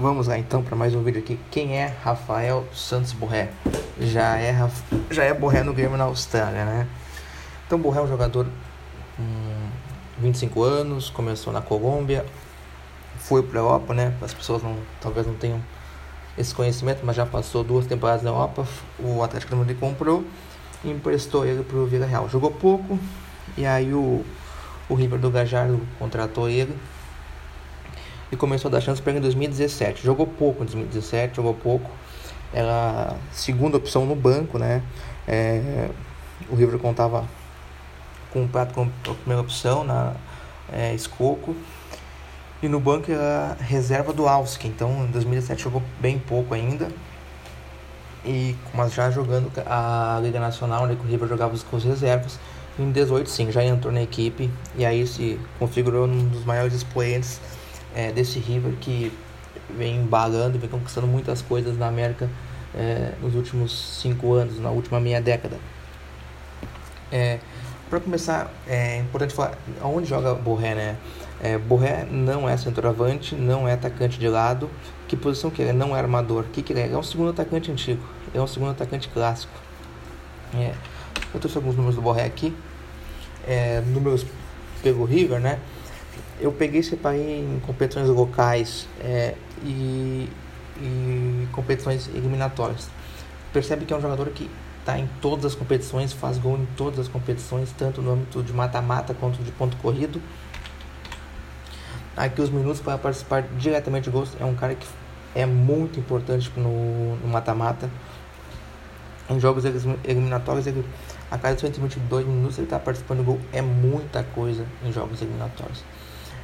Vamos lá então para mais um vídeo aqui. Quem é Rafael Santos Borré? Já é, já é Borré no Grêmio na Austrália, né? Então Borré é um jogador com 25 anos, começou na Colômbia, foi para a Europa, né? As pessoas não, talvez não tenham esse conhecimento, mas já passou duas temporadas na Europa. O Atlético Madrid comprou e emprestou ele para o Villarreal. Jogou pouco e aí o, o River do Gajardo contratou ele e começou a dar chance para ele em 2017. Jogou pouco em 2017, jogou pouco. Era segunda opção no banco, né? É, o River contava com o Prato como primeira opção na é, Escoco. E no banco era reserva do Alski. Então em 2017 jogou bem pouco ainda. E, mas já jogando a Liga Nacional, onde o River jogava com as reservas. Em 18 sim, já entrou na equipe e aí se configurou um dos maiores expoentes é, desse River que vem embalando, vem conquistando muitas coisas na América é, nos últimos cinco anos, na última meia década. É, para começar, é importante falar onde joga Borré, né? É, Borré não é centroavante, não é atacante de lado. Que posição que ele é? Não é armador. O que, que ele é? É um segundo atacante antigo. É um segundo atacante clássico. É, eu trouxe alguns números do Borré aqui. É, números pelo River, né? Eu peguei e separei em competições locais é, e, e, competições eliminatórias. Percebe que é um jogador que está em todas as competições, faz gol em todas as competições, tanto no âmbito de mata-mata quanto de ponto corrido. Aqui os minutos para participar diretamente de gols é um cara que é muito importante no mata-mata. Em jogos eliminatórios, ele, a cada 122 minutos ele está participando do gol. É muita coisa em jogos eliminatórios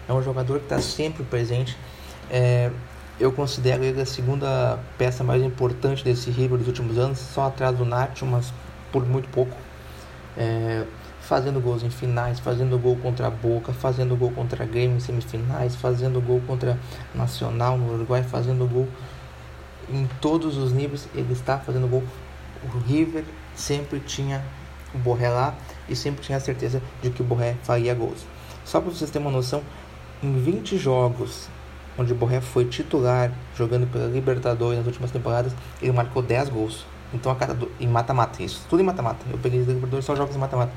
é um jogador que está sempre presente. É, eu considero ele a segunda peça mais importante desse River dos últimos anos, só atrás do Nacho, mas por muito pouco. É, fazendo gols em finais, fazendo gol contra a Boca, fazendo gol contra a Grêmio em semifinais, fazendo gol contra Nacional no Uruguai, fazendo gol em todos os níveis, ele está fazendo gol. O River sempre tinha o Borré lá e sempre tinha a certeza de que o Borré faria gols. Só para vocês terem uma noção, em 20 jogos onde o Borré foi titular jogando pela Libertadores nas últimas temporadas, ele marcou 10 gols. Então a cada do... em mata-mata, isso, tudo em mata-mata. Eu peguei Libertadores só jogos em mata-mata.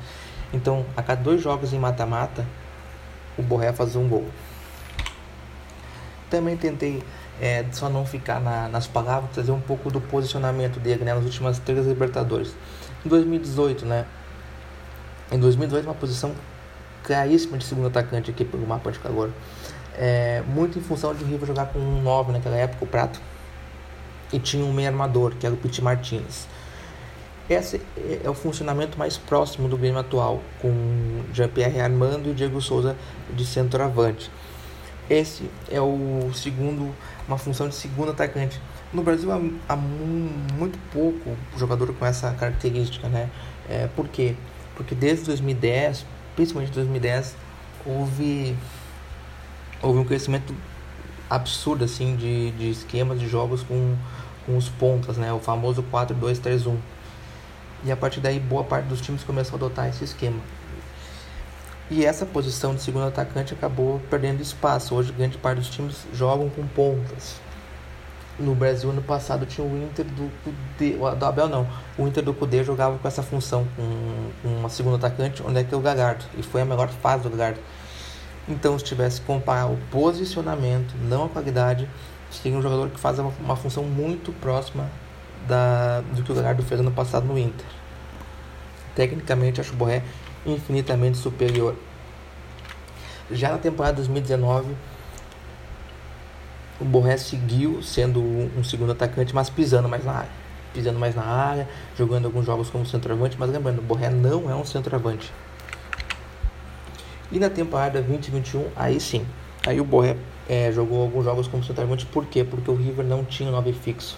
Então, a cada dois jogos em mata-mata, o Borré faz um gol. Também tentei é, só não ficar na, nas palavras, trazer um pouco do posicionamento dele né, nas últimas três Libertadores. Em 2018, né? Em 2018, uma posição claríssima de segundo atacante aqui pelo mapa de calor. É, muito em função de o River jogar com um 9 naquela época, o Prato, e tinha um meio armador, que era o Pete Martins. Esse é o funcionamento mais próximo do Grêmio atual, com Jean-Pierre Armando e Diego Souza de centroavante. Esse é o segundo, uma função de segundo atacante. No Brasil há, muito pouco jogador com essa característica, né? É, por quê? Porque desde 2010 principalmente em 2010, houve, houve um crescimento absurdo assim de, de esquemas de jogos com, com os pontas, né? O famoso 4-2-3-1. E a partir daí boa parte dos times começou a adotar esse esquema. E essa posição de segundo atacante acabou perdendo espaço. Hoje grande parte dos times jogam com pontas no Brasil ano passado tinha o Inter do Cudê, do Abel não, o Inter do Cudê jogava com essa função, com, uma segunda atacante, onde é que é o Gagardo, e foi a melhor fase do Gagardo. Então, se tivesse que comparar o posicionamento, não a qualidade, seria um jogador que faz uma, uma função muito próxima da, do que o Gagardo fez ano passado no Inter. Tecnicamente, acho o Borré infinitamente superior. Já na temporada 2019, o Borré seguiu sendo um segundo atacante, mas pisando mais na área. Pisando mais na área, jogando alguns jogos como centroavante, mas lembrando, o Borré não é um centroavante. E na temporada 2021, aí sim. Aí o Borré é, jogou alguns jogos como centroavante, por quê? Porque o River não tinha nove fixo.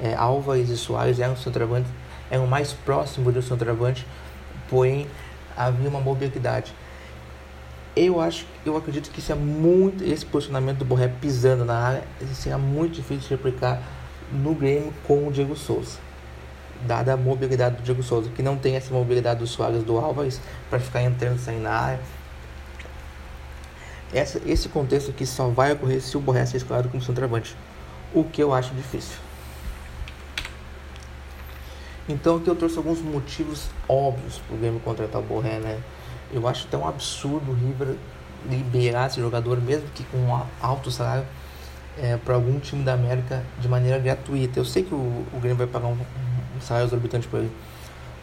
É, Álvares e Soares eram centroavantes, eram mais próximos do centroavante, porém havia uma mobilidade. Eu acho, eu acredito que isso é muito esse posicionamento do Borré pisando na área, será muito difícil de replicar no Grêmio com o Diego Souza. Dada a mobilidade do Diego Souza, que não tem essa mobilidade do Soares do Álvares para ficar entrando e saindo na área. Essa, esse contexto aqui só vai ocorrer se o Borré ser escalado como centroavante. o que eu acho difícil. Então aqui eu trouxe alguns motivos óbvios para o Grêmio contratar o Borré, né? Eu acho tão absurdo o River liberar esse jogador, mesmo que com um alto salário, é, para algum time da América de maneira gratuita. Eu sei que o, o Grêmio vai pagar um, um salário exorbitante por ele,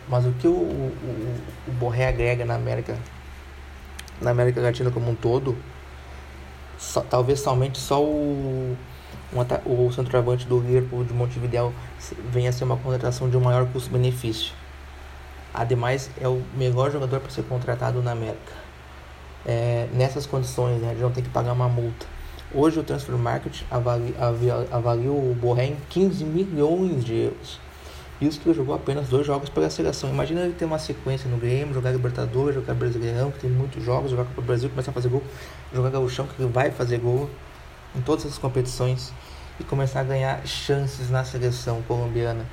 mas o que o, o, o Borré agrega na América, na América Latina como um todo, só, talvez somente só o um, o centroavante do Liverpool de Montevideo venha a ser uma contratação de um maior custo-benefício. Ademais, é o melhor jogador para ser contratado na América. É, nessas condições, né, de não ter que pagar uma multa. Hoje o Transfer Market avalia o Borré em 15 milhões de euros. Isso que ele jogou apenas dois jogos pela seleção. Imagina ele ter uma sequência no Grêmio, jogar Libertadores, jogar Brasileirão, que tem muitos jogos, jogar Copa do Brasil, começar a fazer gol, jogar Gauchão, que ele vai fazer gol em todas as competições e começar a ganhar chances na seleção colombiana.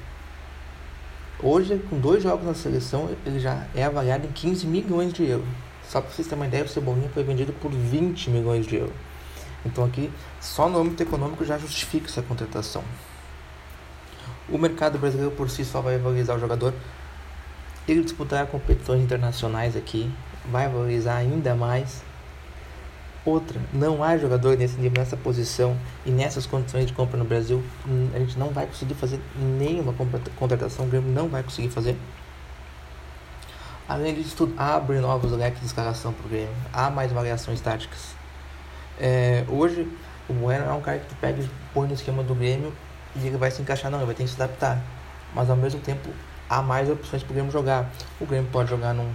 Hoje, com dois jogos na seleção, ele já é avaliado em 15 milhões de euros. Só para vocês terem uma ideia, o Cebolinha foi vendido por 20 milhões de euros. Então aqui, só no âmbito econômico já justifica essa contratação. O mercado brasileiro por si só vai valorizar o jogador. Ele disputar competições internacionais aqui, vai valorizar ainda mais Outra, não há jogador nesse nível, nessa posição e nessas condições de compra no Brasil. Hum, a gente não vai conseguir fazer nenhuma contratação, o Grêmio não vai conseguir fazer. Além disso tudo, abre novos leques de escalação para o Grêmio, há mais variações táticas. É, hoje, o Bueno é um cara que tu pega e põe no esquema do Grêmio e ele vai se encaixar, não, ele vai ter que se adaptar. Mas ao mesmo tempo, há mais opções para o Grêmio jogar. O Grêmio pode jogar num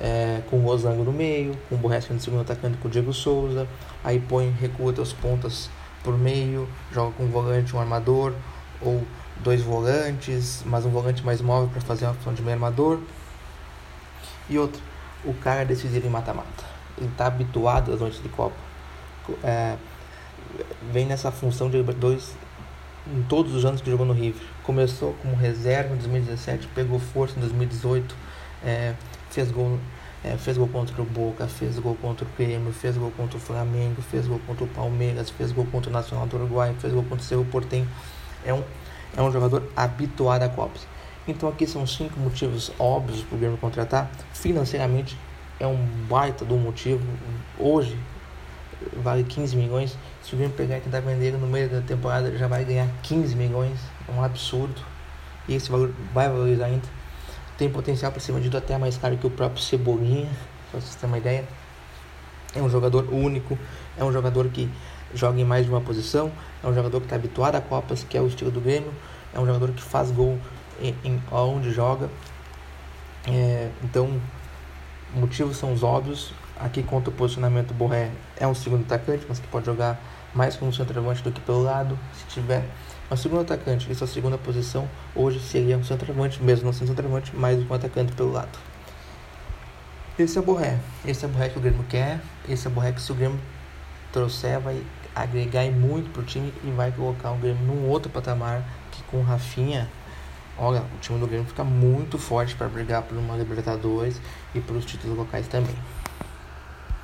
é, com o Rosango no meio, com o Borresca no segundo atacante com o Diego Souza, aí põe, recua teus pontas por meio, joga com um volante, um armador, ou dois volantes, mas um volante mais móvel para fazer uma função de meio armador. E outro, o cara é decisivo em mata-mata. Ele está habituado às noites de Copa. É, vem nessa função de dois em todos os anos que jogou no River. Começou como reserva em 2017, pegou força em 2018. É, fez gol, é, fez gol contra o Boca, fez gol contra o Grêmio, fez gol contra o Flamengo, fez gol contra o Palmeiras, fez gol contra o Nacional do Uruguai, fez gol contra o Cerro Portem. É um, é um jogador habituado a Copas. Então aqui são cinco motivos óbvios para o Grêmio contratar. Financeiramente é um baita do motivo. Hoje vale 15 milhões. Se o Grêmio pegar e tentar vender no meio da temporada, já vai ganhar 15 milhões. É um absurdo. E esse valor vai valorizar ainda tem potencial para ser vendido até mais caro que o próprio Cebolinha, para vocês terem uma ideia. É um jogador único, é um jogador que joga em mais de uma posição, é um jogador que está habituado a Copas, que é o estilo do Grêmio, é um jogador que faz gol em, em onde joga. É, então, motivos são os óbvios. Aqui conta o posicionamento, Borré é um segundo atacante, mas que pode jogar mais como centroavante do que pelo lado, se tiver o segundo atacante, em sua segunda posição, hoje seria um centroavante, mesmo não sendo centroavante, mais um atacante pelo lado. Esse é o Borré. Esse é o Borré que o Grêmio quer. Esse é o Borré que se o Grêmio trouxer, vai agregar muito pro time e vai colocar o Grêmio num outro patamar que com o Rafinha, olha, o time do Grêmio fica muito forte para brigar por uma Libertadores e pelos títulos locais também.